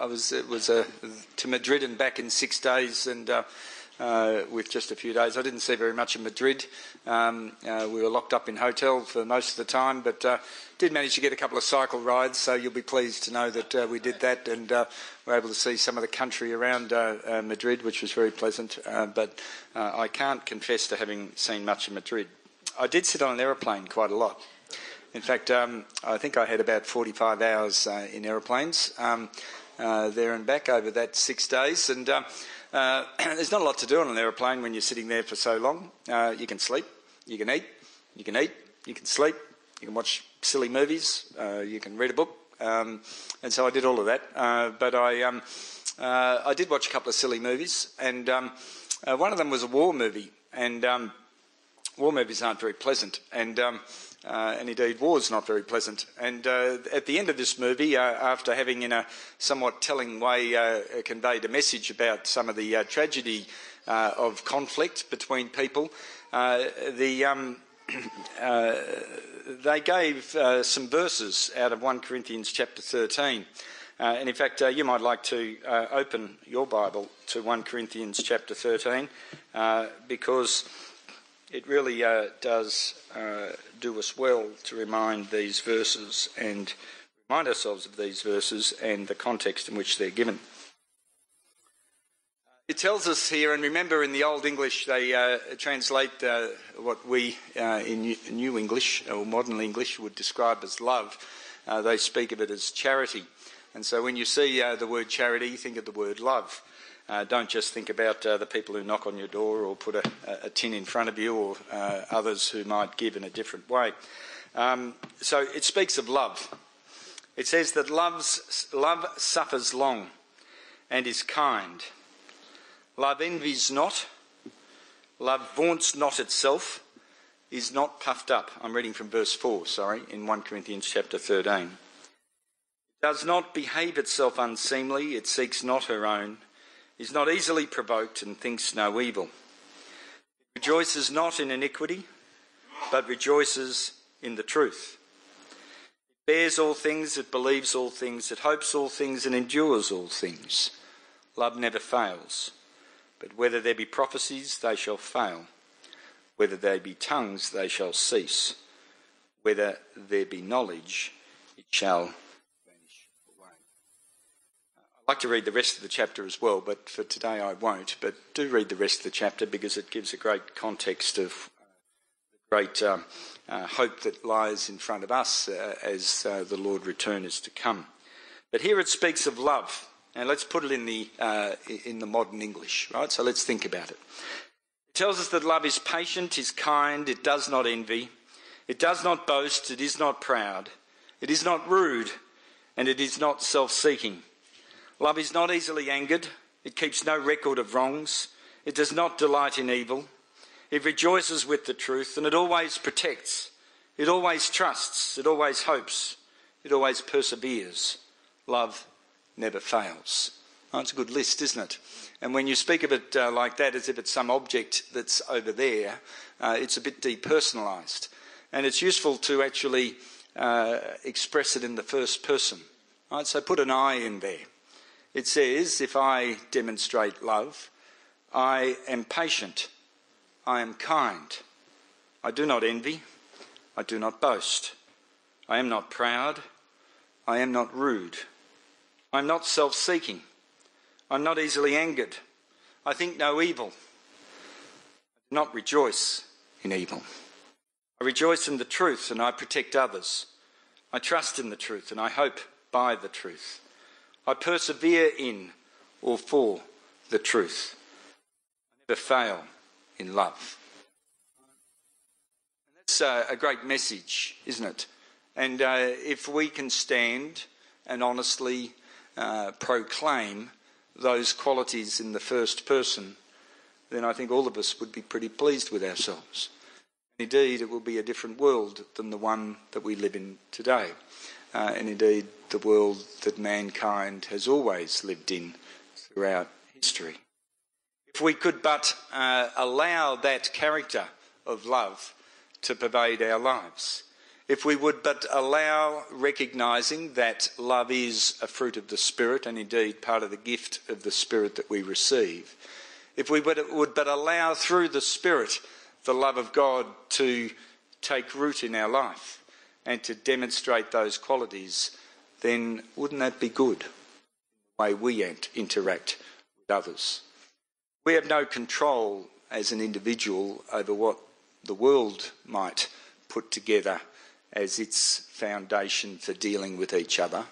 I, was it was uh, to Madrid and back in six days, and uh, uh, with just a few days. I didn't see very much of Madrid. Um, uh, we were locked up in hotel for most of the time, but uh, did manage to get a couple of cycle rides. So you'll be pleased to know that uh, we did that, and were able to see some of the country around Madrid, which was very pleasant. but I can't confess to having seen much of Madrid. I did sit on an aeroplane quite a lot. In fact, um, I think I had about 45 hours in aeroplanes um, there and back over that six days, and. Uh, there's not a lot to do on an aeroplane when you're sitting there for so long. Uh, you can sleep, you can eat, you can eat, you can sleep, you can watch silly movies, uh, you can read a book, um, and so I did all of that. Uh, but I, um, uh, I did watch a couple of silly movies, and um, uh, one of them was a war movie, and um, war movies aren't very pleasant, and um, uh, and indeed was not very pleasant. And uh, at the end of this movie, uh, after having in a somewhat telling way uh, conveyed a message about some of the uh, tragedy uh, of conflict between people, the, um, they gave some verses out of 1 Corinthians chapter 13. and in fact, you might like to open your Bible to 1 Corinthians chapter 13 because it really uh, does uh, do us well to remind these verses and remind ourselves of these verses and the context in which they're given. It tells us here, and remember in the Old English they uh, translate uh, what we uh, in New English or modern English would describe as love. Uh, they speak of it as charity. And so when you see the word charity, think of the word love. Uh, don't just think about uh, the people who knock on your door or put a, a tin in front of you or uh, others who might give in a different way. Um, so it speaks of love. It says that love's, love suffers long and is kind. Love envies not. Love vaunts not itself, is not puffed up. I'm reading from verse 4, sorry, in 1 Corinthians chapter 13. It does not behave itself unseemly, it seeks not her own is not easily provoked and thinks no evil. It rejoices not in iniquity, but rejoices in the truth. It bears all things, it believes all things, it hopes all things, and endures all things. Love never fails. But whether there be prophecies, they shall fail. Whether there be tongues, they shall cease. Whether there be knowledge, it shall like to read the rest of the chapter as well, but for today I won't. But do read the rest of the chapter because it gives a great context of the great um, uh, hope that lies in front of us uh, as uh, the Lord return is to come. But here it speaks of love, and let's put it in the uh, in the modern English, right? So let's think about it. It tells us that love is patient, is kind, it does not envy, it does not boast, it is not proud, it is not rude, and it is not self-seeking. Love is not easily angered. It keeps no record of wrongs. It does not delight in evil. It rejoices with the truth and it always protects. It always trusts. It always hopes. It always perseveres. Love never fails. Oh, it's a good list, isn't it? And when you speak of it uh, like that, as if it's some object that's over there, uh, it's a bit depersonalised. And it's useful to actually uh, express it in the first person. Right? So put an I in there. It says, If I demonstrate love, I am patient, I am kind, I do not envy, I do not boast, I am not proud, I am not rude, I am not self seeking, I'm not easily angered, I think no evil, I do not rejoice in evil. I rejoice in the truth and I protect others. I trust in the truth and I hope by the truth. I persevere in or for the truth. I never fail in love. And that's uh, a great message, isn't it? And uh, if we can stand and honestly uh, proclaim those qualities in the first person, then I think all of us would be pretty pleased with ourselves. Indeed, it will be a different world than the one that we live in today uh, and indeed the world that mankind has always lived in throughout history. If we could but uh, allow that character of love to pervade our lives, if we would but allow recognizing that love is a fruit of the Spirit and indeed part of the gift of the Spirit that we receive, if we would, would but allow through the Spirit the love of God to take root in our life and to demonstrate those qualities, then wouldn't that be good? The way we interact with others. We have no control as an individual over what the world might put together as its foundation for dealing with each other.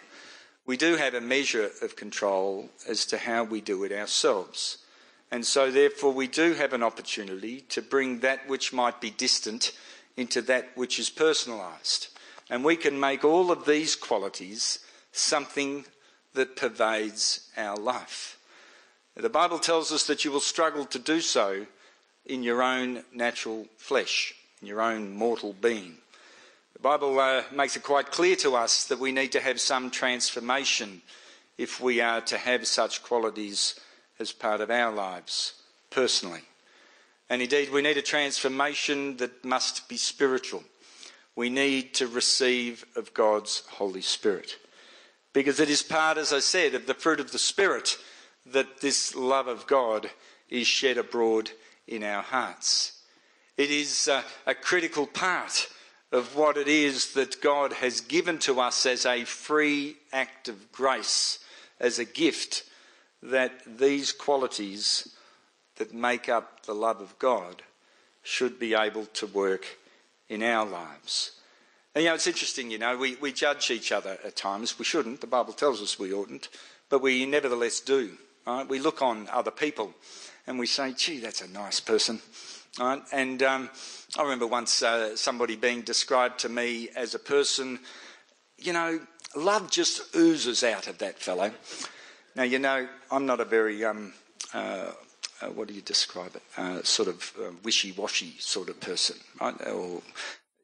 We do have a measure of control as to how we do it ourselves. And so, therefore, we do have an opportunity to bring that which might be distant into that which is personalised. And we can make all of these qualities something that pervades our life. The Bible tells us that you will struggle to do so in your own natural flesh, in your own mortal being. The Bible uh, makes it quite clear to us that we need to have some transformation if we are to have such qualities as part of our lives personally. And indeed, we need a transformation that must be spiritual. We need to receive of God's Holy Spirit. Because it is part, as I said, of the fruit of the Spirit that this love of God is shed abroad in our hearts. It is a, a critical part of what it is that God has given to us as a free act of grace, as a gift, that these qualities that make up the love of God should be able to work in our lives. And you know, it's interesting, you know, we, we judge each other at times. We shouldn't, the Bible tells us we oughtn't, but we nevertheless do. Right? We look on other people and we say, gee, that's a nice person. Right? And um, I remember once uh, somebody being described to me as a person, you know, love just oozes out of that fellow. Now, you know, I'm not a very, um, uh, uh, what do you describe it, uh, sort of uh, wishy washy sort of person, right? Or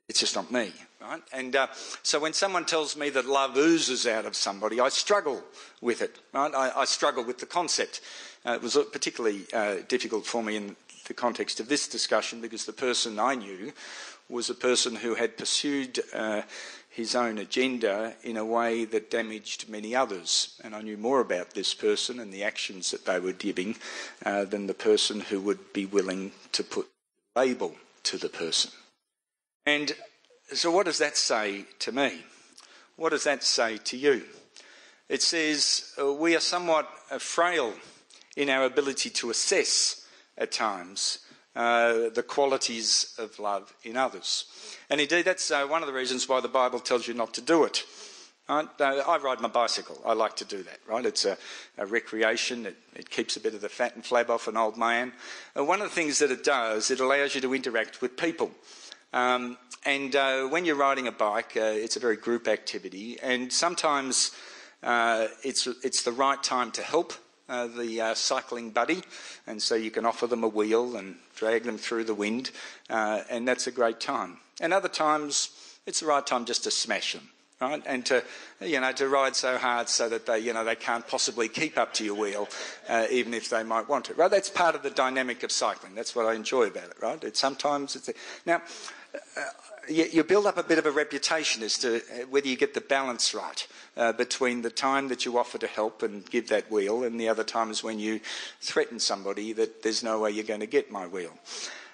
it's just not me, right? And uh, so when someone tells me that love oozes out of somebody, I struggle with it, right? I, I struggle with the concept. Uh, it was particularly uh, difficult for me in the context of this discussion because the person I knew was a person who had pursued his own agenda in a way that damaged many others. And I knew more about this person and the actions that they were giving uh, than the person who would be willing to put label to the person. And so, what does that say to me? What does that say to you? It says uh, we are somewhat uh, frail in our ability to assess at times uh, the qualities of love in others. And indeed, that's uh, one of the reasons why the Bible tells you not to do it. Right? Uh, I ride my bicycle. I like to do that, right? It's a, a recreation. It, it, keeps a bit of the fat and flab off an old man. And one of the things that it does, it allows you to interact with people. Um, and uh, when you're riding a bike, uh, it's a very group activity. And sometimes it's, it's the right time to help uh, the uh, cycling buddy, and so you can offer them a wheel and drag them through the wind, uh, and that's a great time. And other times, it's the right time just to smash them, right? And to, you know, to ride so hard so that they, you know, they can't possibly keep up to your wheel, uh, even if they might want to, right? That's part of the dynamic of cycling. That's what I enjoy about it, right? It's sometimes it's a, now. Uh, you, you, build up a bit of a reputation as to whether you get the balance right uh, between the time that you offer to help and give that wheel and the other times when you threaten somebody that there's no way you're going to get my wheel.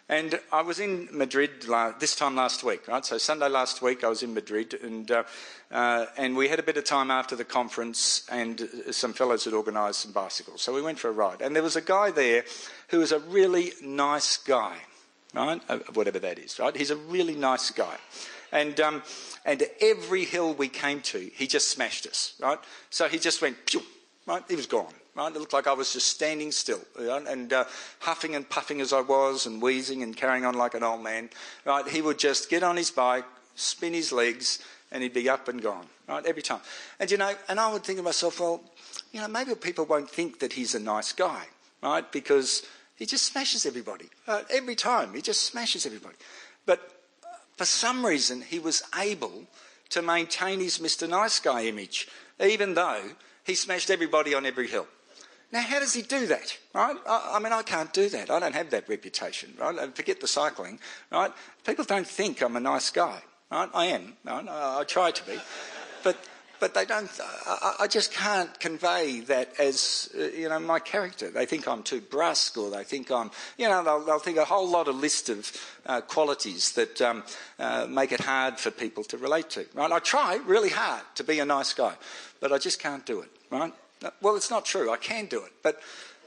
And I was in Madrid this time last week, right? So Sunday last week I was in Madrid, and uh, uh, and we had a bit of time after the conference, and uh, some fellows had organised some bicycles, so we went for a ride. And there was a guy there who was a really nice guy, right? Uh, whatever that is, right? He's a really nice guy. And, um, and every hill we came to, he just smashed us, right? So he just went, pew, right? He was gone, right? It looked like I was just standing still, and uh, huffing and puffing as I was, and wheezing and carrying on like an old man, right? He would just get on his bike, spin his legs, and he'd be up and gone, right? Every time. And you know, and I would think to myself, well, you know, maybe people won't think that he's a nice guy, right? Because he just smashes everybody. Uh, every time, he just smashes everybody. But uh, for some reason, he was able to maintain his Mr. Nice Guy image, even though he smashed everybody on every hill. Now, how does he do that, right? I, I, mean, I can't do that. I don't have that reputation, right? And forget the cycling, right? People don't think I'm a nice guy, Right? I am. Right? I, I try to be. But but they don't. I, I, just can't convey that as uh, you know my character. They think I'm too brusque, or they think I'm, you know, they'll, they'll think a whole lot of list of uh, qualities that um, uh, make it hard for people to relate to. Right? I try really hard to be a nice guy, but I just can't do it. Right? Well, it's not true. I can do it, but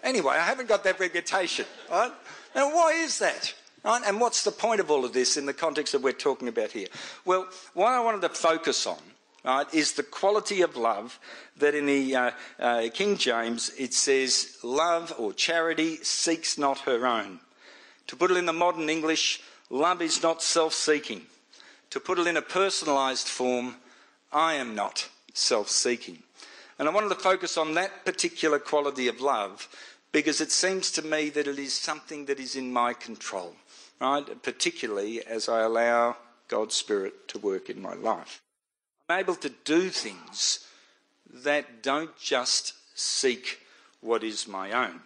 anyway, I haven't got that reputation. Right? Now, why is that? Right? And what's the point of all of this in the context that we're talking about here? Well, what I wanted to focus on right, is the quality of love that in the uh, uh, King James it says, love or charity seeks not her own. To put it in the modern English, love is not self seeking. To put it in a personalised form, I am not self seeking. And I wanted to focus on that particular quality of love because it seems to me that it is something that is in my control, right? Particularly as I allow God's Spirit to work in my life. Able to do things that don't just seek what is my own.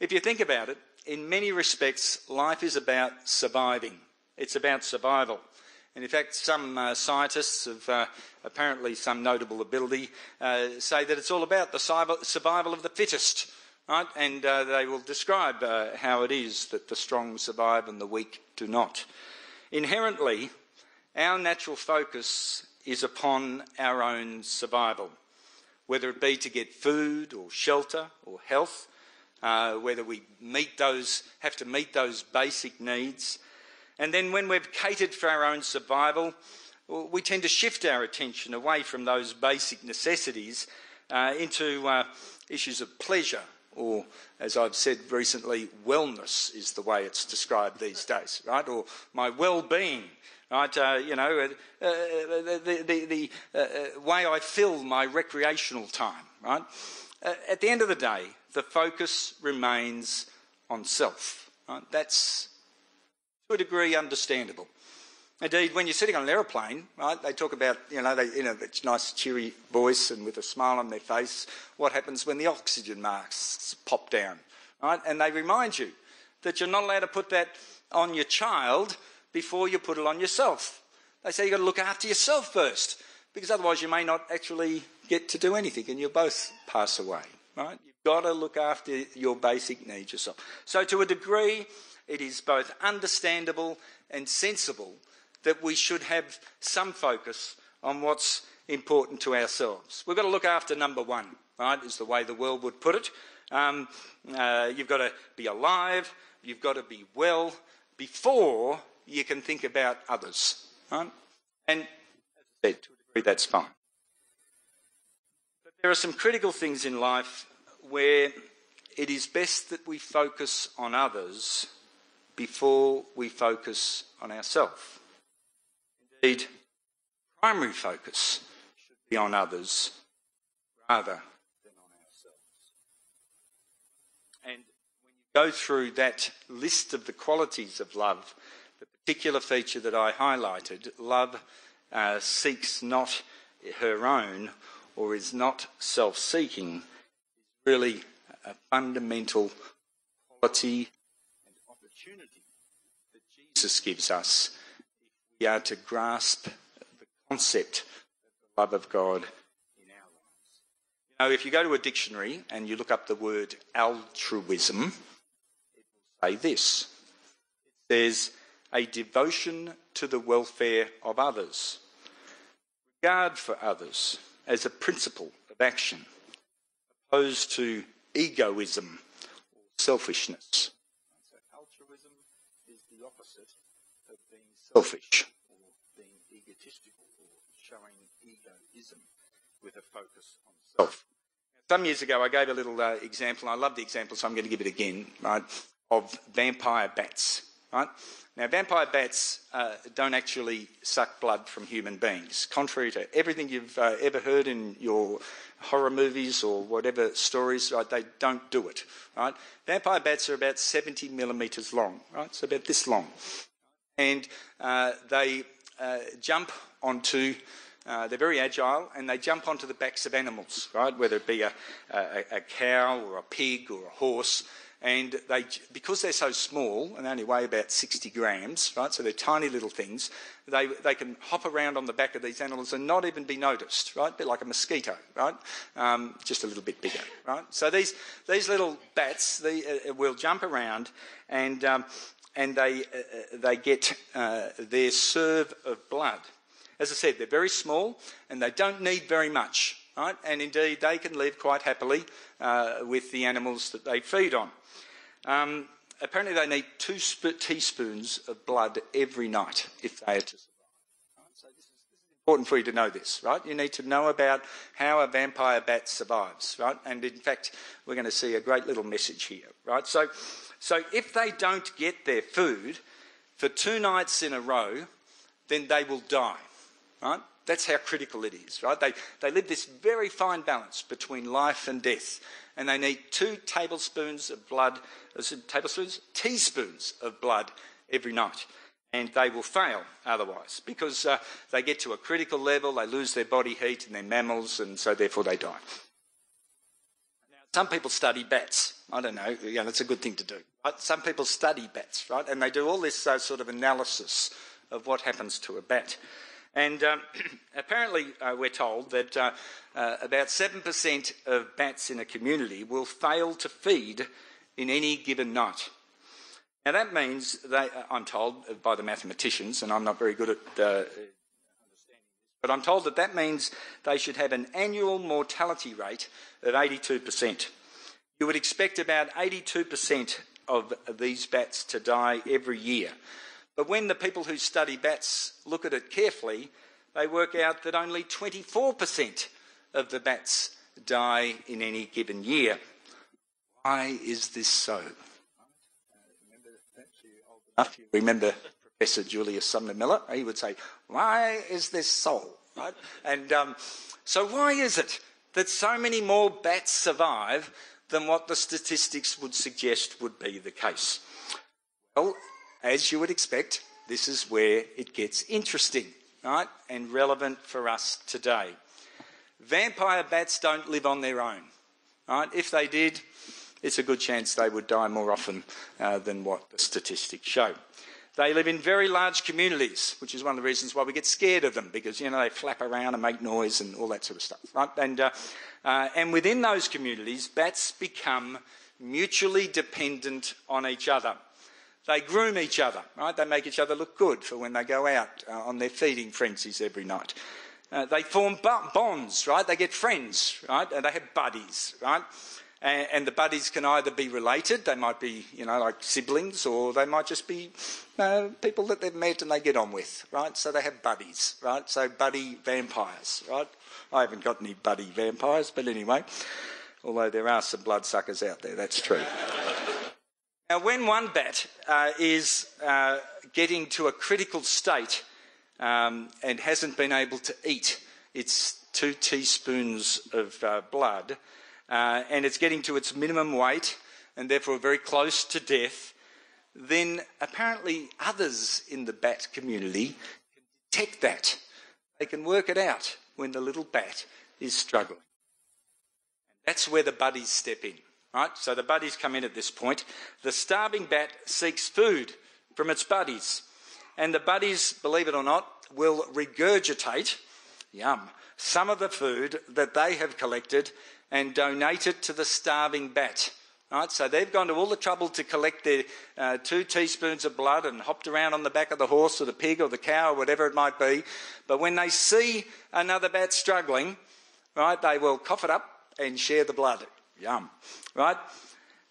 If you think about it, in many respects, life is about surviving. It's about survival. And in fact, some uh, scientists of uh, apparently some notable ability uh, say that it's all about the survival of the fittest, right? And uh, they will describe uh, how it is that the strong survive and the weak do not. Inherently, our natural focus is upon our own survival, whether it be to get food or shelter or health, uh, whether we meet those, have to meet those basic needs. And then when we've catered for our own survival, we tend to shift our attention away from those basic necessities uh, into uh, issues of pleasure, or as I've said recently, wellness is the way it's described these days, right? Or my well being right? Uh, you know, uh, uh the, the, the uh, uh, way I fill my recreational time, right? at the end of the day, the focus remains on self. Right? That's to a degree understandable. Indeed, when you're sitting on an aeroplane, right, they talk about, you know, they, in a nice cheery voice and with a smile on their face, what happens when the oxygen masks pop down, right? And they remind you that you're not allowed to put that on your child before you put it on yourself. They say you've got to look after yourself first, because otherwise you may not actually get to do anything and you'll both pass away, right? You've got to look after your basic needs yourself. So, to a degree, it is both understandable and sensible that we should have some focus on what's important to ourselves. We've got to look after number one, right, is the way the world would put it. Um, uh, you've got to be alive, you've got to be well before you can think about others. Right? And as I said, to a degree, that's fine. But there are some critical things in life where it is best that we focus on others before we focus on ourselves. Indeed, primary focus should be on others rather than on ourselves. And when you go through that list of the qualities of love particular feature that I highlighted, love uh, seeks not her own or is not self seeking, is really a fundamental quality and opportunity that Jesus gives us if we are to grasp the concept of the love of God in our lives. You know, if you go to a dictionary and you look up the word altruism, it will say this. It says, a devotion to the welfare of others, regard for others as a principle of action, opposed to egoism or selfishness. So altruism is the opposite of being selfish or being egotistical or showing egoism with a focus on self. Some years ago, I gave a little uh, example, and I love the example, so I'm going to give it again, right, of vampire bats, right? Now, vampire bats uh, don't actually suck blood from human beings, contrary to everything you've uh, ever heard in your horror movies or whatever stories. Right? They don't do it. Right? Vampire bats are about 70 millimetres long, right? So about this long, and uh, they uh, jump onto. Uh, they're very agile and they jump onto the backs of animals, right? Whether it be a, a, a cow or a pig or a horse, and they, because they're so small and they only weigh about 60 grams, right, so they're tiny little things, they, they can hop around on the back of these animals and not even be noticed, right, a bit like a mosquito, right, um, just a little bit bigger, right. So these, these little bats they, uh, will jump around and, um, and they, uh, they get uh, their serve of blood. As I said, they're very small and they don't need very much, right? And indeed, they can live quite happily uh, with the animals that they feed on. Um, apparently, they need two sp- teaspoons of blood every night if they are to survive. So this is, this is important for you to know this, right? You need to know about how a vampire bat survives, right? And in fact, we're going to see a great little message here, right? So, so if they don't get their food for two nights in a row, then they will die, right? That's how critical it is, right? They, they live this very fine balance between life and death, and they need two tablespoons of blood, uh, tablespoons, teaspoons of blood every night. And they will fail otherwise because uh, they get to a critical level, they lose their body heat, and they're mammals, and so therefore they die. Now, some people study bats. I don't know, yeah, that's a good thing to do. Right? Some people study bats, right? And they do all this uh, sort of analysis of what happens to a bat. And um, apparently, uh, we're told that uh, uh, about 7% of bats in a community will fail to feed in any given night. Now, that means, they, uh, I'm told by the mathematicians, and I'm not very good at uh, understanding this, but I'm told that that means they should have an annual mortality rate of 82%. You would expect about 82% of these bats to die every year. But when the people who study bats look at it carefully, they work out that only 24% of the bats die in any given year. Why is this so? Enough you remember Professor Julius Sumner Miller? He would say, Why is this so? Right? And um, so, why is it that so many more bats survive than what the statistics would suggest would be the case? Well, as you would expect, this is where it gets interesting, right, and relevant for us today. Vampire bats don't live on their own, right? If they did, it's a good chance they would die more often uh, than what the statistics show. They live in very large communities, which is one of the reasons why we get scared of them, because you know they flap around and make noise and all that sort of stuff, right? And uh, uh, and within those communities, bats become mutually dependent on each other. They groom each other, right? They make each other look good for when they go out uh, on their feeding frenzies every night. Uh, they form bonds, right? They get friends, right? And they have buddies, right? And, and, the buddies can either be related, they might be, you know, like siblings, or they might just be uh, people that they've met and they get on with, right? So they have buddies, right? So buddy vampires, right? I haven't got any buddy vampires, but anyway, although there are some bloodsuckers out there, that's true. Now, when one bat uh, is uh, getting to a critical state um, and hasn't been able to eat its two teaspoons of uh, blood, uh, and it's getting to its minimum weight and therefore very close to death, then apparently others in the bat community can detect that. They can work it out when the little bat is struggling. That's where the buddies step in. Right? So the buddies come in at this point. The starving bat seeks food from its buddies. And the buddies, believe it or not, will regurgitate, yum, some of the food that they have collected and donate it to the starving bat. Right, so they've gone to all the trouble to collect their uh, two teaspoons of blood and hopped around on the back of the horse or the pig or the cow or whatever it might be. But when they see another bat struggling, right, they will cough it up and share the blood. Yum. Right?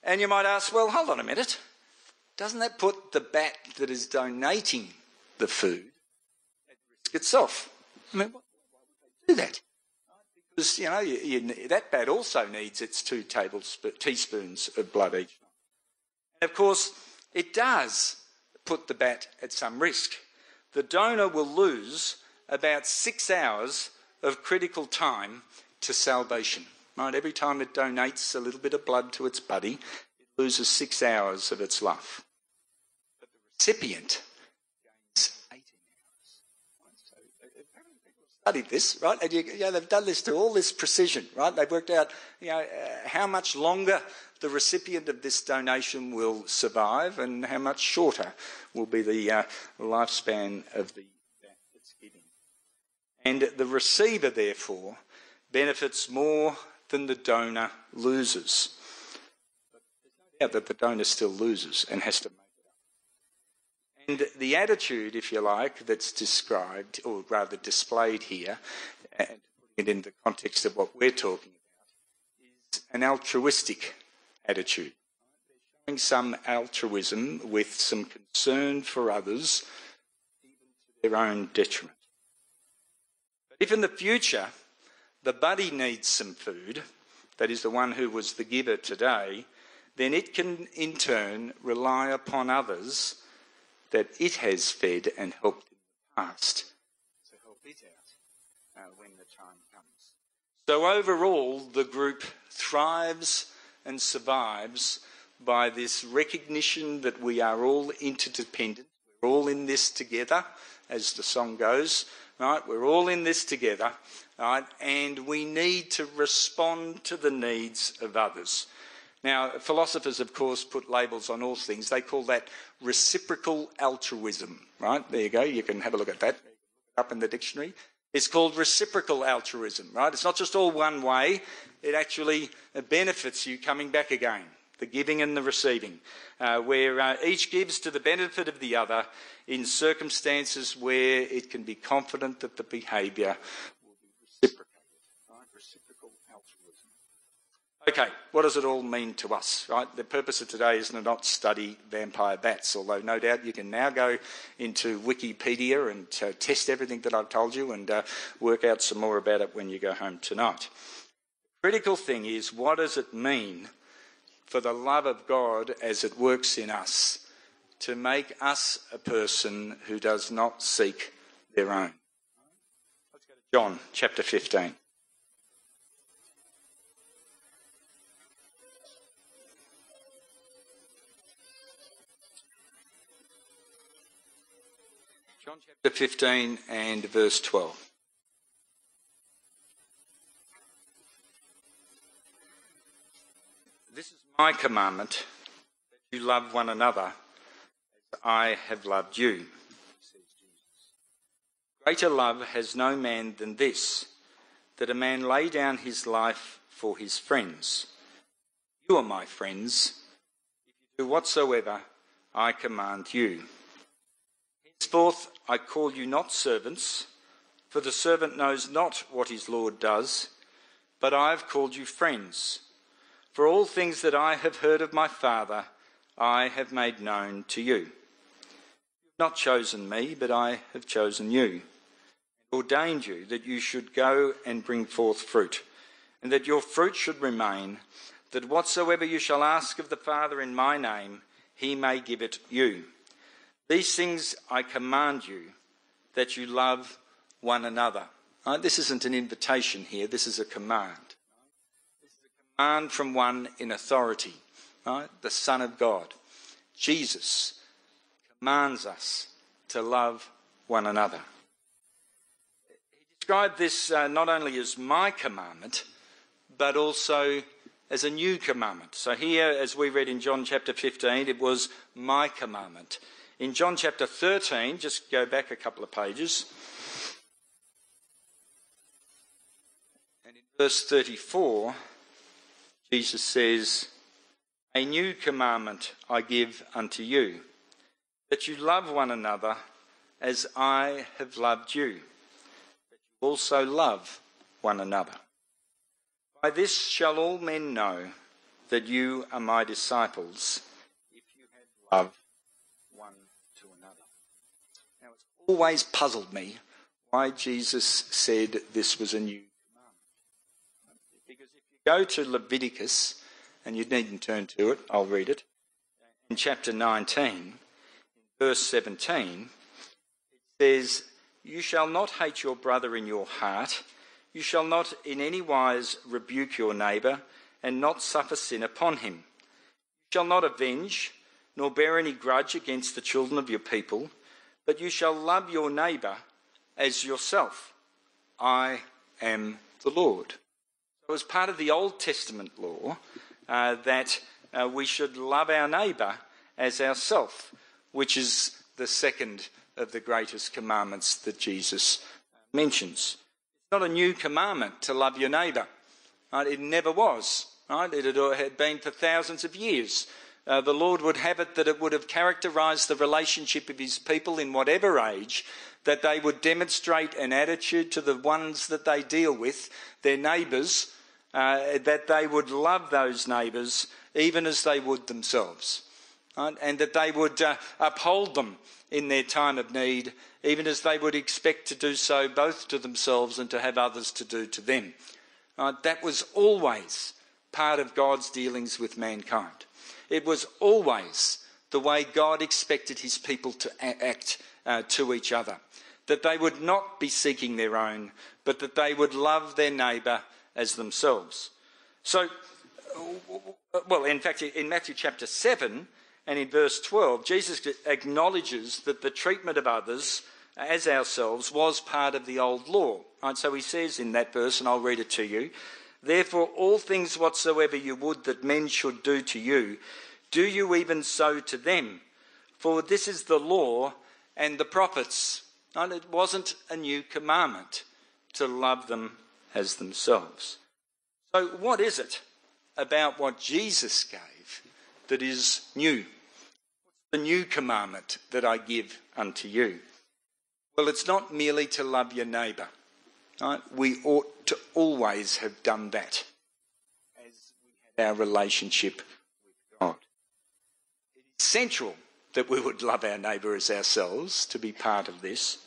And you might ask, well, hold on a minute. Doesn't that put the bat that is donating the food at risk itself? I mean, why would they do that? Because, you know, you, you, that bat also needs its two tablespoons, teaspoons of blood each. And of course, it does put the bat at some risk. The donor will lose about six hours of critical time to salvation. Right? Every time it donates a little bit of blood to its buddy, it loses six hours of its life. But the recipient gains 18 hours. So apparently people studied this, right? And you, you know, they've done this to all this precision, right? They've worked out, you know, uh, how much longer the recipient of this donation will survive and how much shorter will be the uh, lifespan of the that's giving. And the receiver, therefore, benefits more than the donor loses. But there's no doubt that the donor still loses and has to make it up. And the attitude, if you like, that's described, or rather displayed here, and putting it in the context of what we're talking about, is an altruistic attitude. They're showing some altruism with some concern for others, even to their own detriment. But if in the future the buddy needs some food, that is the one who was the giver today, then it can in turn rely upon others that it has fed and helped in the past to help it out uh, when the time comes. So overall, the group thrives and survives by this recognition that we are all interdependent. We're all in this together, as the song goes, right? We're all in this together, right? And we need to respond to the needs of others. Now, philosophers, of course, put labels on all things. They call that reciprocal altruism, right? There you go. You can have a look at that up in the dictionary. It's called reciprocal altruism, right? It's not just all one way, it actually benefits you coming back again. The giving and the receiving, uh, where uh, each gives to the benefit of the other in circumstances where it can be confident that the behaviour will be reciprocated. Right? Reciprocal altruism. Okay, what does it all mean to us? Right? The purpose of today is to not study vampire bats, although no doubt you can now go into Wikipedia and uh, test everything that I've told you and uh, work out some more about it when you go home tonight. The critical thing is what does it mean for the love of God as it works in us to make us a person who does not seek their own. Let's go to John chapter 15. Chapter 15 and verse 12. This is my commandment that you love one another as I have loved you. Greater love has no man than this, that a man lay down his life for his friends. You are my friends if you do whatsoever I command you. Henceforth I call you not servants, for the servant knows not what his Lord does, but I have called you friends. For all things that I have heard of my Father, I have made known to you. You have not chosen me, but I have chosen you, and ordained you that you should go and bring forth fruit, and that your fruit should remain, that whatsoever you shall ask of the Father in my name, he may give it you. These things I command you, that you love one another. Right? This isn't an invitation here, this is a command This is a command from one in authority, right? The Son of God. Jesus commands us to love one another. He described this uh, not only as my commandment, but also as a new commandment. So, here, as we read in John chapter 15, it was my commandment. In John chapter 13, just go back a couple of pages, and in verse 34, Jesus says, A new commandment I give unto you, that you love one another as I have loved you, that you also love one another. By this shall all men know that you are my disciples, if you have love one to another. Now, it's always puzzled me why Jesus said this was a new commandment. Because if you go to Leviticus, and you needn't turn to it, I'll read it. In chapter 19, verse 17, it says, You shall not hate your brother in your heart. You shall not in any wise rebuke your neighbour, and not suffer sin upon him. You shall not avenge, nor bear any grudge against the children of your people, but you shall love your neighbour as yourself. I am the Lord. So it was part of the Old Testament law uh, that uh, we should love our neighbour as ourself, which is the second of the greatest commandments that Jesus mentions. It's not a new commandment to love your neighbour. Right? It never was. Right? It had been for thousands of years. Uh, the Lord would have it that it would have characterised the relationship of His people in whatever age, that they would demonstrate an attitude to the ones that they deal with, their neighbours, uh, that they would love those neighbours even as they would themselves, right? and that they would uh, uphold them in their time of need, even as they would expect to do so both to themselves and to have others to do to them. Right? That was always part of God's dealings with mankind. It was always the way God expected his people to act uh, to each other. That they would not be seeking their own, but that they would love their neighbour as themselves. So, well, in fact, in Matthew chapter 7 and in verse 12, Jesus acknowledges that the treatment of others as ourselves was part of the old law. Right? So he says in that verse, and I'll read it to you Therefore, all things whatsoever you would that men should do to you, do you even so to them. For this is the law and the prophets. And it wasn't a new commandment to love them as themselves. So, what is it about what Jesus gave that is new? The new commandment that I give unto you? Well, it's not merely to love your neighbour. Right? We ought to always have done that as we had our relationship with God. It is central that we would love our neighbour as ourselves to be part of this.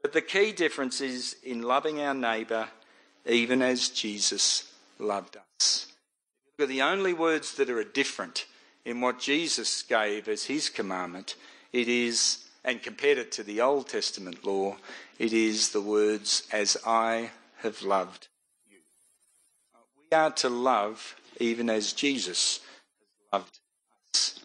But the key difference is in loving our neighbour even as Jesus loved us. Look the only words that are different in what Jesus gave as his commandment. It is, and compared it to the Old Testament law, it is the words, as I have loved you. We are to love even as Jesus has loved us.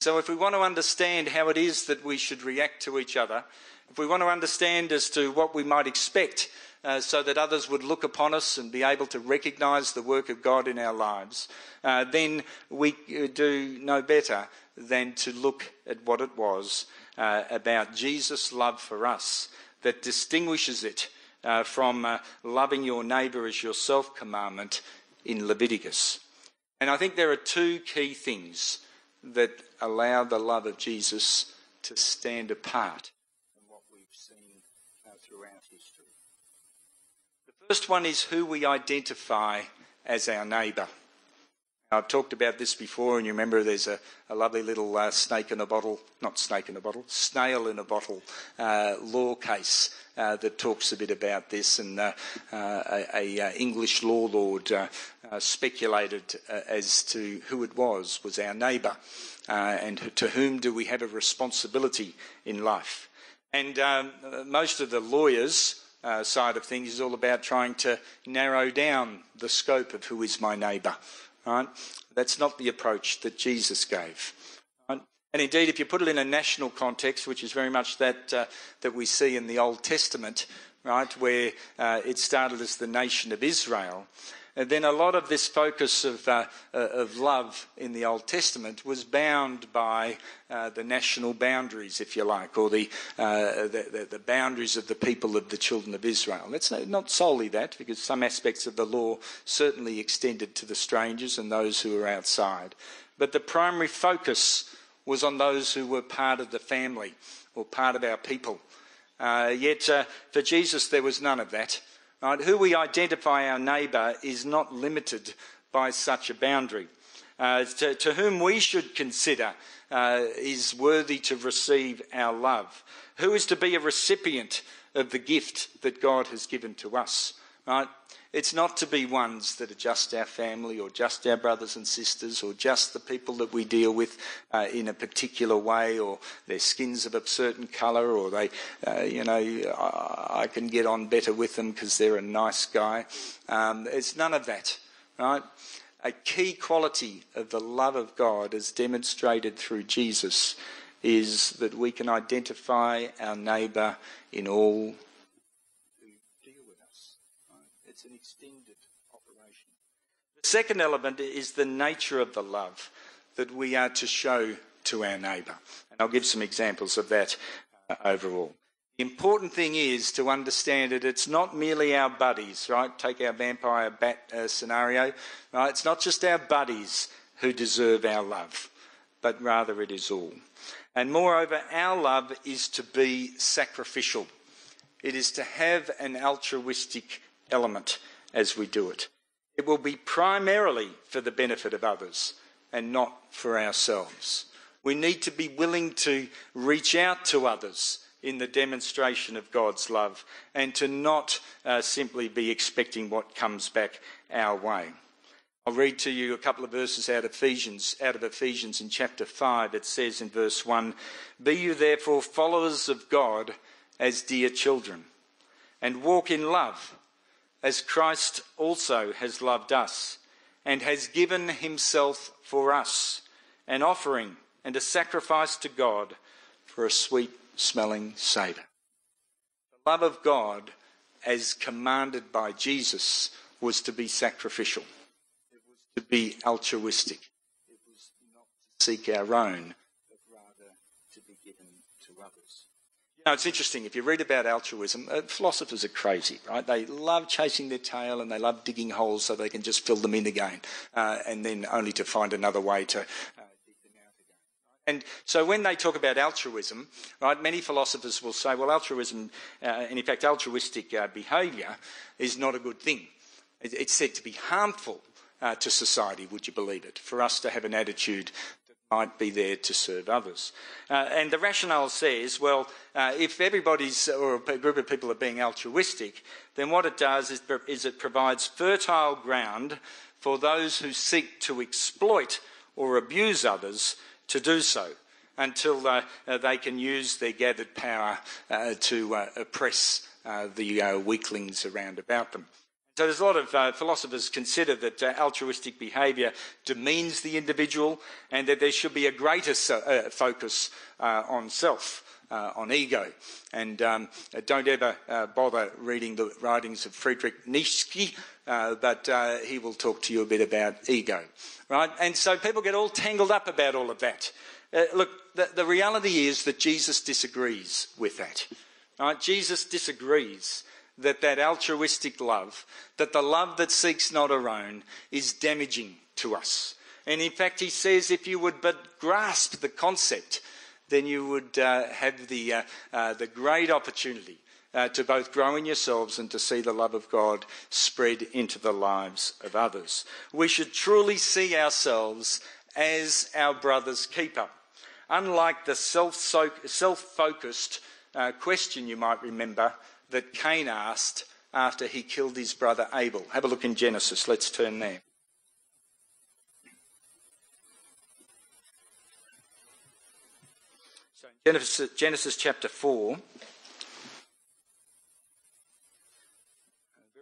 So, if we want to understand how it is that we should react to each other, if we want to understand as to what we might expect uh, so that others would look upon us and be able to recognise the work of God in our lives, uh, then we uh, do no better than to look at what it was uh, about Jesus' love for us that distinguishes it uh, from uh, loving your neighbour as yourself commandment in Leviticus. And I think there are two key things that allow the love of Jesus to stand apart from what we've seen uh, throughout history. The first one is who we identify as our neighbour. I've talked about this before, and you remember there's a, a lovely little uh, snake in a bottle, not snake in a bottle, snail in a bottle uh, law case uh, that talks a bit about this. And uh, uh, a, uh, English law lord speculated as to who it was, was our neighbour, and to whom do we have a responsibility in life. And um, most of the lawyers uh, side of things is all about trying to narrow down the scope of who is my neighbour. Right? That's not the approach that Jesus gave. And indeed, if you put it in a national context, which is very much that uh, that we see in the Old Testament, right, where uh, it started as the nation of Israel, and then a lot of this focus of, uh, uh, of love in the Old Testament was bound by uh, the national boundaries, if you like, or the, uh, the, the, boundaries of the people of the children of Israel. It's not solely that, because some aspects of the law certainly extended to the strangers and those who were outside. But the primary focus was on those who were part of the family or part of our people. Uh, yet uh, for Jesus, there was none of that. Right? Who we identify our neighbour is not limited by such a boundary. Uh, to, to, whom we should consider uh, is worthy to receive our love. Who is to be a recipient of the gift that God has given to us? Right? It's not to be ones that are just our family or just our brothers and sisters or just the people that we deal with uh, in a particular way or their skin's of a certain colour or they, uh, you know, I, can get on better with them because they're a nice guy. Um, it's none of that, right? A key quality of the love of God as demonstrated through Jesus is that we can identify our neighbour in all second element is the nature of the love that we are to show to our neighbour. And I'll give some examples of that uh, overall. The important thing is to understand that it's not merely our buddies, right? Take our vampire bat uh, scenario, right? It's not just our buddies who deserve our love, but rather it is all. And moreover, our love is to be sacrificial. It is to have an altruistic element as we do it. It will be primarily for the benefit of others and not for ourselves. We need to be willing to reach out to others in the demonstration of God's love and to not uh, simply be expecting what comes back our way. I'll read to you a couple of verses out of Ephesians, out of Ephesians in chapter 5. It says in verse 1, Be you therefore followers of God as dear children, and walk in love, as Christ also has loved us, and has given himself for us, an offering and a sacrifice to God for a sweet smelling savour. The love of God, as commanded by Jesus, was to be sacrificial it was to be altruistic. It was not to seek our own, but rather to be given to others. Know, it's interesting. If you read about altruism, uh, philosophers are crazy, right? They love chasing their tail and they love digging holes so they can just fill them in again, uh, and then only to find another way to. Uh, dig them out again. And so when they talk about altruism, right, many philosophers will say, well, altruism, uh, and in fact, altruistic uh, behaviour is not a good thing. It's said to be harmful uh, to society, would you believe it? For us to have an attitude might be there to serve others. Uh, and the rationale says, well, uh, if everybody's or a group of people are being altruistic, then what it does is, is it provides fertile ground for those who seek to exploit or abuse others to do so until uh, uh, they can use their gathered power uh, to uh, oppress the weaklings around about them. So there's a lot of uh, philosophers consider that uh, altruistic behaviour demeans the individual and that there should be a greater so, uh, focus uh, on self. Uh, on ego. And um, don't ever uh, bother reading the writings of Friedrich Nietzsche, but he will talk to you a bit about ego. Right? And so people get all tangled up about all of that. look, the, the reality is that Jesus disagrees with that. Right? Jesus disagrees that that altruistic love, that the love that seeks not our own, is damaging to us. And in fact, he says if you would but grasp the concept, then you would uh, have the, uh, uh, the great opportunity uh, to both grow in yourselves and to see the love of God spread into the lives of others. We should truly see ourselves as our brother's keeper. Unlike the self focused uh, question you might remember that Cain asked after he killed his brother Abel. Have a look in Genesis. Let's turn there. So Genesis, Genesis chapter 4.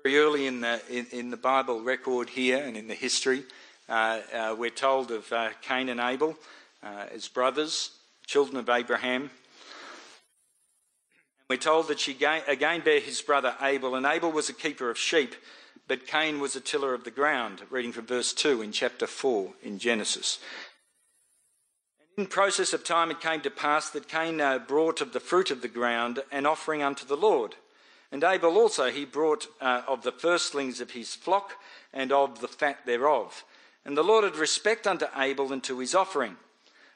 Very early in the, in, in, the Bible record here and in the history, uh, uh, we're told of uh, Cain and Abel uh, as brothers, children of Abraham. We're told that she again bare his brother Abel, and Abel was a keeper of sheep, but Cain was a tiller of the ground, reading from verse 2 in chapter 4 in Genesis. In process of time it came to pass that Cain uh, brought of the fruit of the ground an offering unto the Lord. And Abel also he brought uh, of the firstlings of his flock and of the fat thereof. And the Lord had respect unto Abel and to his offering.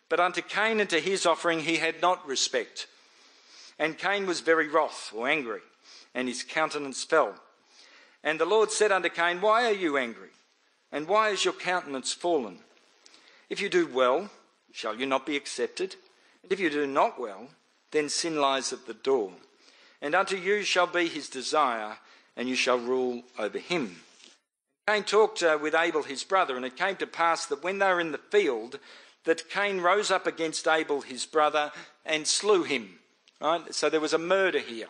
But unto Cain and to his offering he had not respect. And Cain was very wroth or angry, and his countenance fell. And the Lord said unto Cain, Why are you angry? And why is your countenance fallen? If you do well, shall you not be accepted? And if you do not well, then sin lies at the door. And unto you shall be his desire, and you shall rule over him. Cain talked uh, with Abel his brother, and it came to pass that when they were in the field, that Cain rose up against Abel his brother and slew him. Right? So there was a murder here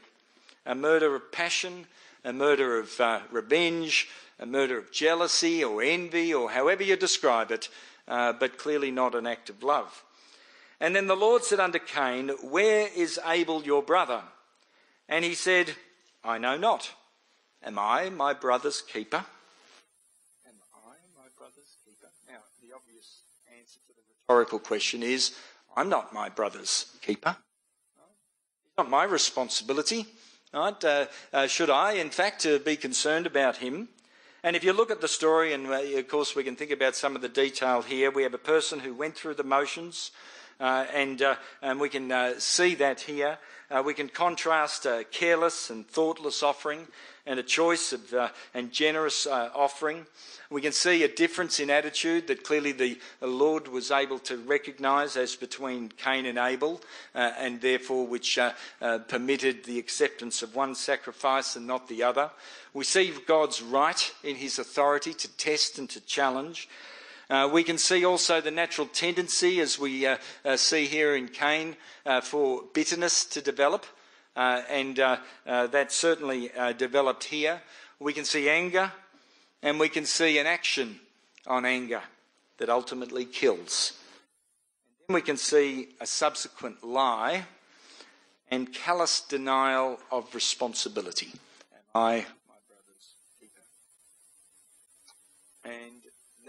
a murder of passion, a murder of uh, revenge, a murder of jealousy or envy, or however you describe it, uh, but clearly not an act of love. And then the Lord said unto Cain, Where is Abel your brother? And he said, I know not. Am I my brother's keeper? Am I my brother's keeper? Now, the obvious answer to the rhetorical question is I'm not my brother's keeper. Not my responsibility. Right? Uh, uh, should I, in fact, uh, be concerned about him? And if you look at the story, and uh, of course we can think about some of the detail here, we have a person who went through the motions, and, uh, and we can see that here. we can contrast a careless and thoughtless offering and a choice of uh, and generous uh, offering. We can see a difference in attitude that clearly the, Lord was able to recognise as between Cain and Abel, uh, and therefore which uh, uh, permitted the acceptance of one sacrifice and not the other. We see God's right in his authority to test and to challenge. Uh, we can see also the natural tendency, as we uh, uh, see here in Cain, for bitterness to develop. Uh, and uh, uh, that certainly developed here. We can see anger, and we can see an action on anger that ultimately kills. And then we can see a subsequent lie and callous denial of responsibility. Am I my brother's keeper? And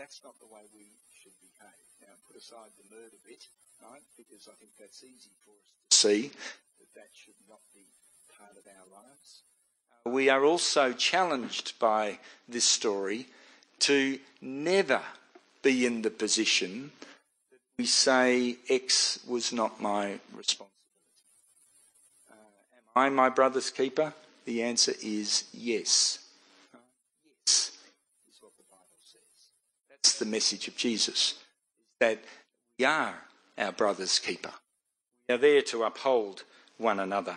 that's not the way we should behave. Now, put aside the murder bit, right? Because I think that's easy for us to see that that should not be part of our lives. Uh, we are also challenged by this story to never be in the position that we say X was not my responsibility. Uh, am I my brother's keeper? The answer is yes. Uh, yes, is what the Bible says. That's the message of Jesus, that we are our brother's keeper. We are there to uphold one another.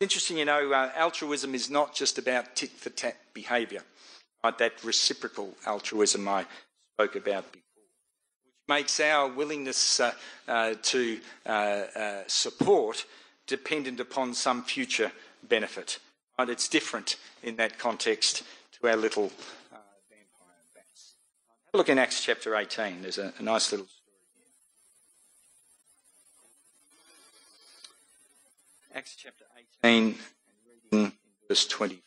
It's interesting, you know, uh, altruism is not just about tit for tat behaviour, right? That reciprocal altruism I spoke about before, which makes our willingness uh, uh, to uh, uh, support dependent upon some future benefit. Right? It's different in that context to our little uh, vampire bats. Have a look in Acts chapter 18. There's a, a nice little story. Here. Acts chapter 18 and reading verse 24.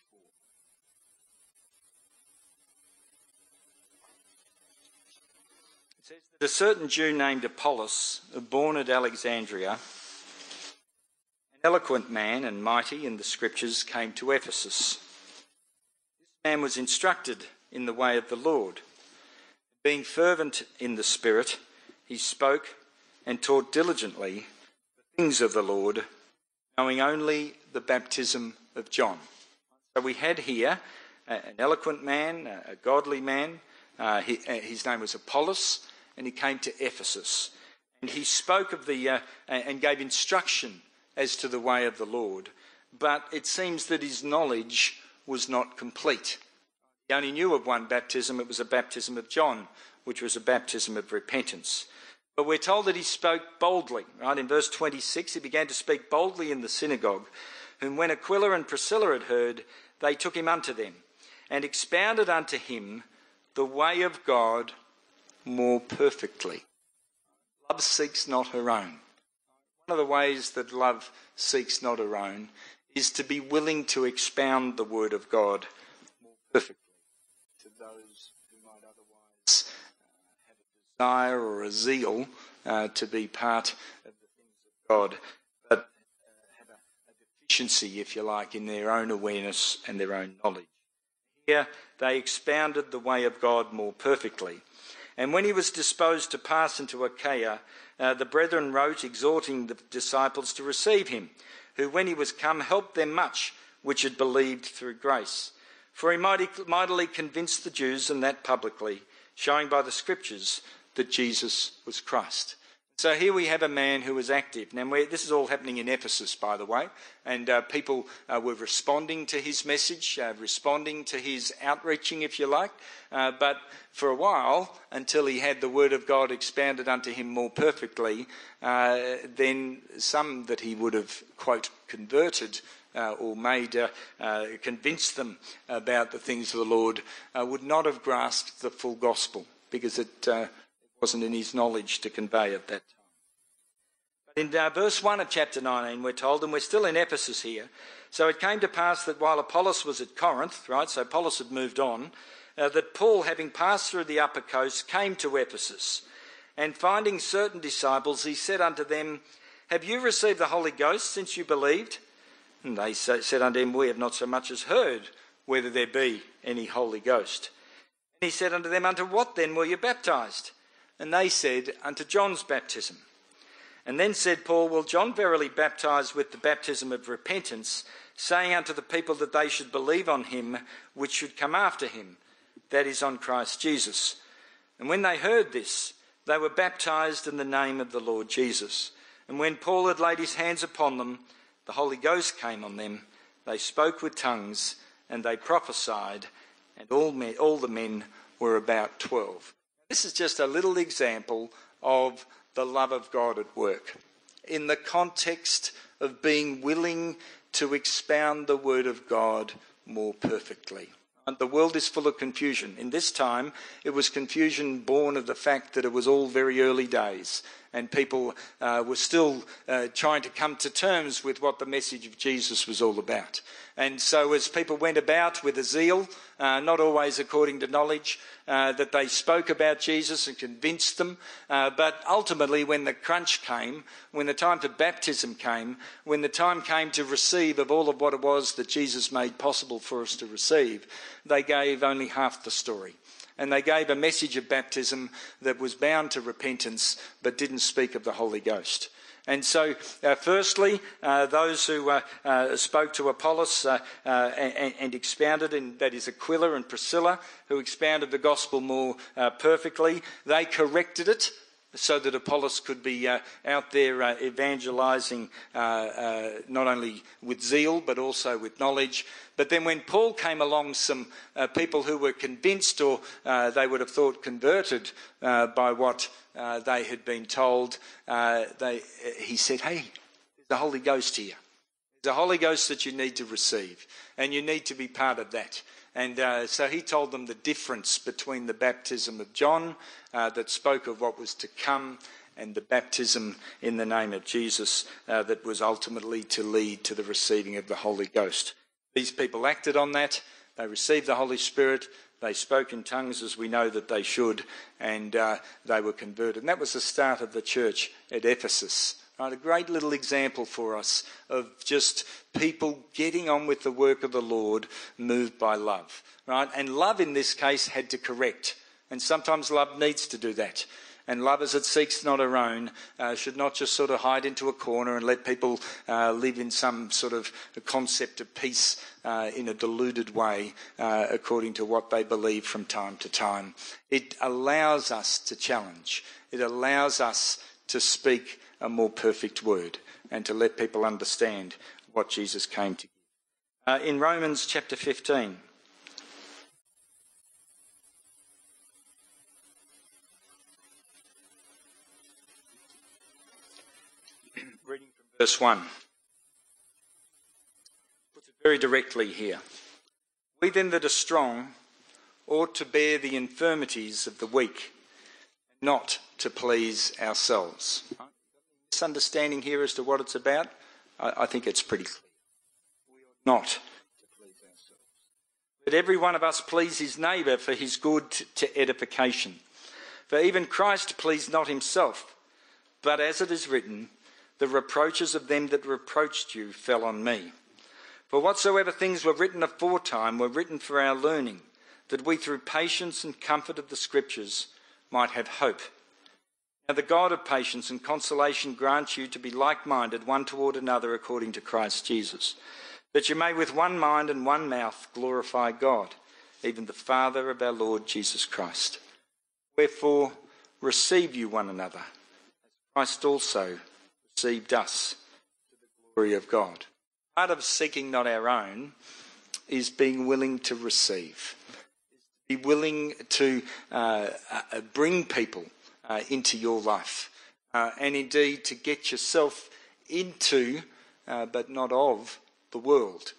It says that a certain Jew named Apollos, born at Alexandria, an eloquent man and mighty in the scriptures, came to Ephesus. This man was instructed in the way of the Lord. Being fervent in the Spirit, he spoke and taught diligently the things of the Lord knowing only the baptism of John. So we had here an eloquent man, a godly man. Uh, he, uh, his name was Apollos, and he came to Ephesus. And he spoke of the, uh, and gave instruction as to the way of the Lord. But it seems that his knowledge was not complete. He only knew of one baptism, it was a baptism of John, which was a baptism of repentance. But we're told that he spoke boldly, right? In verse 26, he began to speak boldly in the synagogue, whom when Aquila and Priscilla had heard, they took him unto them, and expounded unto him the way of God more perfectly. Love seeks not her own. One of the ways that love seeks not her own is to be willing to expound the word of God more perfectly to those who might otherwise desire or a zeal uh, to be part of the things of God, but uh, have a, deficiency, if you like, in their own awareness and their own knowledge. Here they expounded the way of God more perfectly. And when he was disposed to pass into Achaia, uh, the brethren wrote, exhorting the disciples to receive him, who, when he was come, helped them much which had believed through grace. For he mightily convinced the Jews, and that publicly, showing by the Scriptures that Jesus was Christ. So here we have a man who was active. Now, this is all happening in Ephesus, by the way, and uh, people uh, were responding to his message, uh, responding to his outreaching, if you like. Uh, but for a while, until he had the word of God expounded unto him more perfectly, uh, then some that he would have, quote, converted uh, or made uh, uh, convinced them about the things of the Lord would not have grasped the full gospel because it wasn't in his knowledge to convey at that time. But in uh, verse 1 of chapter 19, we're told, and we're still in Ephesus here. So it came to pass that while Apollos was at Corinth, right, so Apollos had moved on, uh, that Paul, having passed through the upper coast, came to Ephesus. And finding certain disciples, he said unto them, Have you received the Holy Ghost since you believed? And they said unto him, We have not so much as heard whether there be any Holy Ghost. And he said unto them, Unto what then were you baptized? And they said, Unto John's baptism. And then said Paul, Well, John verily baptized with the baptism of repentance, saying unto the people that they should believe on him which should come after him, that is, on Christ Jesus. And when they heard this, they were baptized in the name of the Lord Jesus. And when Paul had laid his hands upon them, the Holy Ghost came on them. They spoke with tongues, and they prophesied, and all, men, all the men were about twelve. This is just a little example of the love of God at work in the context of being willing to expound the Word of God more perfectly. And the world is full of confusion. In this time, it was confusion born of the fact that it was all very early days and people uh, were still uh, trying to come to terms with what the message of Jesus was all about. And so, as people went about with a zeal, uh, not always according to knowledge, uh, that they spoke about Jesus and convinced them, uh, but ultimately, when the crunch came, when the time for baptism came, when the time came to receive of all of what it was that Jesus made possible for us to receive, they gave only half the story and they gave a message of baptism that was bound to repentance but didn't speak of the Holy Ghost. And so, uh, firstly, uh, those who uh, uh spoke to Apollos uh, uh, and, and, expounded, and that is Aquila and Priscilla, who expounded the gospel more perfectly, they corrected it so that Apollos could be uh, out there uh, evangelizing uh, uh, not only with zeal but also with knowledge. But then when Paul came along, some uh, people who were convinced or uh, they would have thought converted by what they had been told, they, he said, Hey, there's the Holy Ghost here. There's a Holy Ghost that you need to receive, and you need to be part of that. And uh, so he told them the difference between the baptism of John, uh, that spoke of what was to come, and the baptism in the name of Jesus, uh, that was ultimately to lead to the receiving of the Holy Ghost. These people acted on that. They received the Holy Spirit. They spoke in tongues as we know that they should, and uh, they were converted. And that was the start of the church at Ephesus. Right, a great little example for us of just people getting on with the work of the Lord, moved by love. Right? And love in this case had to correct. And sometimes love needs to do that. And love as it seeks not her own uh, should not just sort of hide into a corner and let people uh, live in some sort of concept of peace uh, in a deluded way uh, according to what they believe from time to time. It allows us to challenge. It allows us to speak a more perfect word and to let people understand what Jesus came to give. Uh, in Romans chapter 15, reading from verse 1, puts it very directly here. We then that are strong ought to bear the infirmities of the weak, not to please ourselves misunderstanding here as to what it's about? I, I think it's pretty clear. Not to please ourselves. But every one of us please his neighbour for his good to edification. For even Christ pleased not himself, but as it is written, the reproaches of them that reproached you fell on me. For whatsoever things were written aforetime were written for our learning, that we through patience and comfort of the Scriptures might have hope. Now, the God of patience and consolation grant you to be like minded one toward another according to Christ Jesus, that you may with one mind and one mouth glorify God, even the Father of our Lord Jesus Christ. Wherefore, receive you one another, as Christ also received us to the glory of God. Part of seeking not our own is being willing to receive, be willing to uh, uh, bring people uh, into your life. Uh, and indeed, to get yourself into, uh, but not of, the world.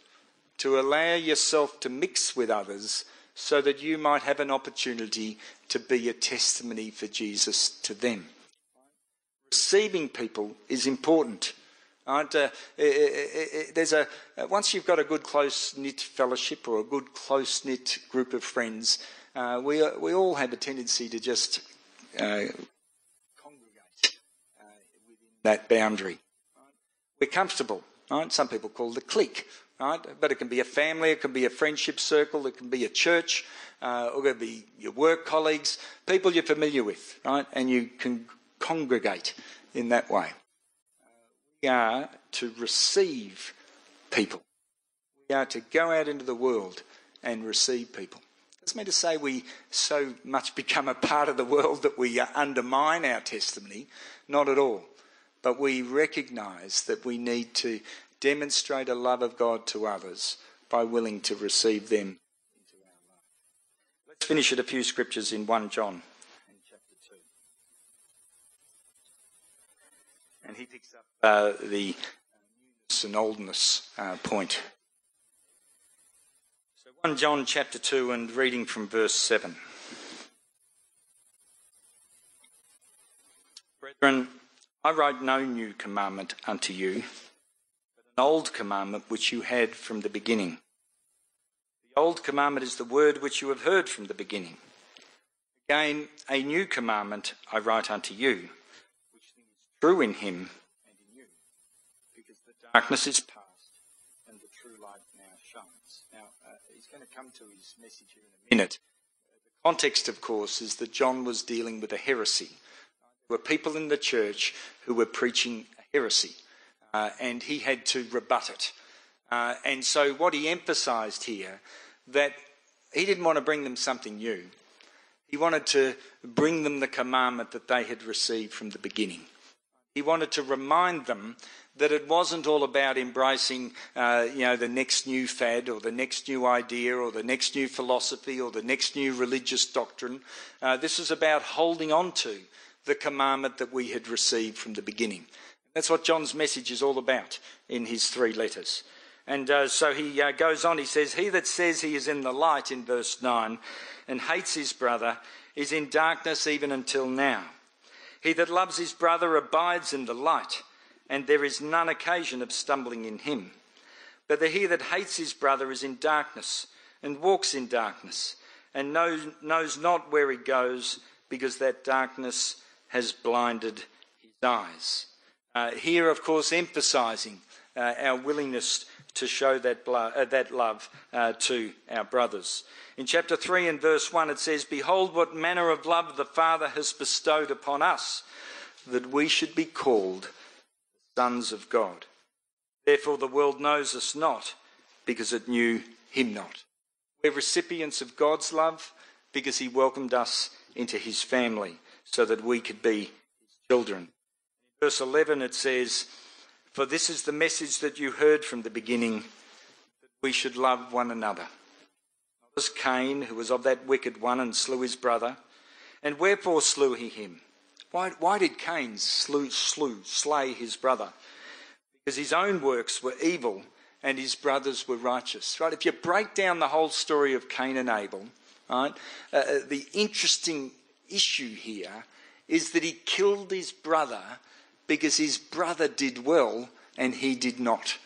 To allow yourself to mix with others so that you might have an opportunity to be a testimony for Jesus to them. Receiving people is important. Uh, there's a once you've got a good close knit fellowship or a good close knit group of friends, uh, we, we all have a tendency to just uh, congregate uh, within that boundary. Right? We're comfortable. Right? Some people call it a clique. Right? But it can be a family, it can be a friendship circle, it can be a church, uh, or it can be your work colleagues, people you're familiar with, right? And you can congregate in that way. we are to receive people. We are to go out into the world and receive people. Doesn't mean to say we so much become a part of the world that we undermine our testimony. Not at all. But we recognise that we need to demonstrate a love of God to others by willing to receive them into our life. Let's finish at a few scriptures in 1 John chapter 2. And he picks up uh, the newness and oldness uh, point. So 1 John chapter 2 and reading from verse 7. Brethren, I write no new commandment unto you but an old commandment which you had from the beginning. The old commandment is the word which you have heard from the beginning. Again, a new commandment I write unto you, which is true in him and in you, because the darkness is come to his message here in a minute. The context, of course, is that John was dealing with a heresy. There were people in the church who were preaching a heresy uh, and he had to rebut it. Uh, and so, what he emphasised here that he didn't want to bring them something new. He wanted to bring them the commandment that they had received from the beginning. He wanted to remind them that it wasn't all about embracing, uh, you know, the next new fad or the next new idea or the next new philosophy or the next new religious doctrine. Uh, this is about holding on to the commandment that we had received from the beginning. That's what John's message is all about in his three letters. And uh, so he uh, goes on, he says, He that says he is in the light, in verse 9, and hates his brother, is in darkness even until now. He that loves his brother abides in the light, and there is none occasion of stumbling in him. But the he that hates his brother is in darkness, and walks in darkness, and knows, knows not where he goes, because that darkness has blinded his eyes. Uh, here, of course, emphasising uh, our willingness to show that, uh, love uh, to our brothers. In chapter 3 and verse 1, it says, Behold, what manner of love the Father has bestowed upon us, that we should be called sons of God. Therefore, the world knows us not, because it knew him not. We're recipients of God's love because he welcomed us into his family so that we could be his children In verse 11 it says, For this is the message that you heard from the beginning, that we should love one another. Not as Cain, who was of that wicked one and slew his brother. And wherefore slew he him? Why, why did Cain slew, slew, slay his brother? Because his own works were evil and his brothers were righteous. Right? If you break down the whole story of Cain and Abel, right, uh, uh the interesting issue here is that he killed his brother because his brother did well and he did not.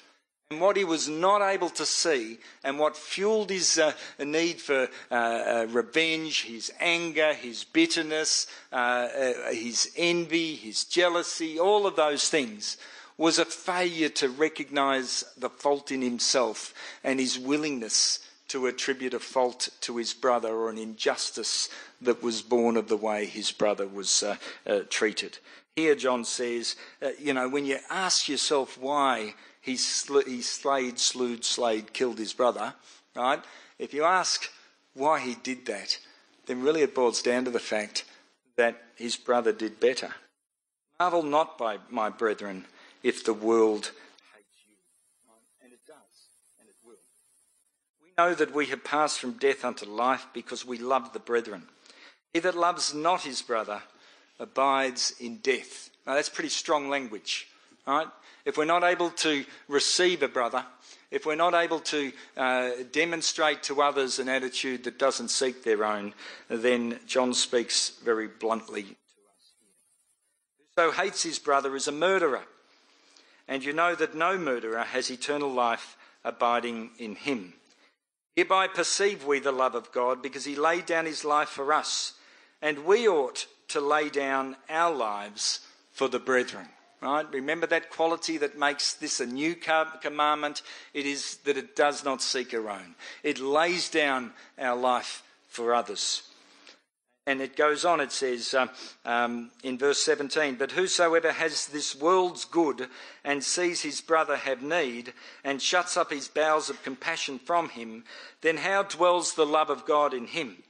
And what he was not able to see, and what fueled his uh, need for uh, uh, revenge, his anger, his bitterness, uh, uh, his envy, his jealousy, all of those things, was a failure to recognize the fault in himself and his willingness to attribute a fault to his brother or an injustice that was born of the way his brother was uh, treated. Here, John says, uh, you know, when you ask yourself why he, sl- he slayed, slewed, slayed, killed his brother, right? If you ask why he did that, then really it boils down to the fact that his brother did better. Marvel not by my brethren if the world hates you. And it does, and it will. We know that we have passed from death unto life because we love the brethren. He that loves not his brother abides in death. Now, that's pretty strong language, right? If we're not able to receive a brother, if we're not able to uh, demonstrate to others an attitude that doesn't seek their own, then John speaks very bluntly to us. Whoso hates his brother is a murderer, and you know that no murderer has eternal life abiding in him. Hereby perceive we the love of God, because he laid down his life for us, and we ought to lay down our lives for the brethren. Right? Remember that quality that makes this a new commandment? It is that it does not seek our own. It lays down our life for others. And it goes on, it says uh, um, in verse 17, But whosoever has this world's good and sees his brother have need and shuts up his bowels of compassion from him, then how dwells the love of God in him?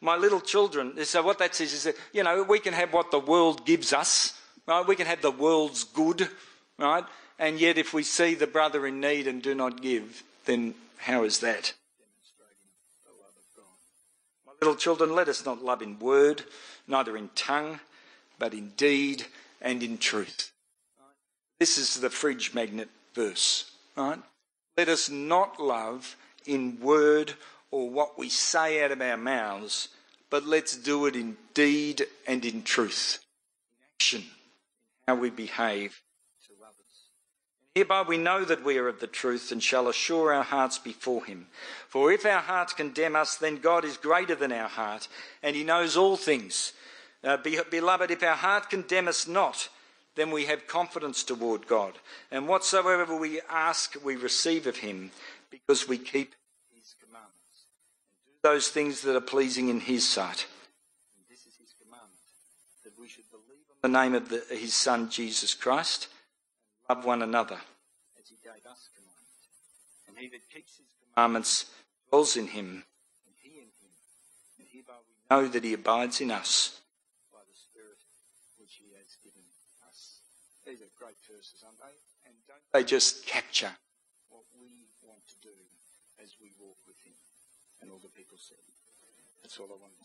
My little children, so what that says is that, you know, we can have what the world gives us, right? We can have the world's good, right? And yet if we see the brother in need and do not give, then how is that? My little children, let us not love in word, neither in tongue, but in deed and in truth. This is the fridge magnet verse, right? Let us not love in word or what we say out of our mouths, but let's do it in deed and in truth, in action, in how we behave Hereby we know that we are of the truth and shall assure our hearts before him. For if our hearts condemn us, then God is greater than our heart, and he knows all things. Uh, beloved, if our heart condemn us not, then we have confidence toward God. And whatsoever we ask, we receive of him, because we keep his commandments. And do those things that are pleasing in his sight. And this is his commandment, that we should believe on the name of the, his Son, Jesus Christ and love one another as he gave us commandment. And he that keeps his commandments dwells in him, and he in him. And hereby we know that he abides in us by the Spirit which he has given us. These are great verses, aren't they? And don't they just capture what we want to do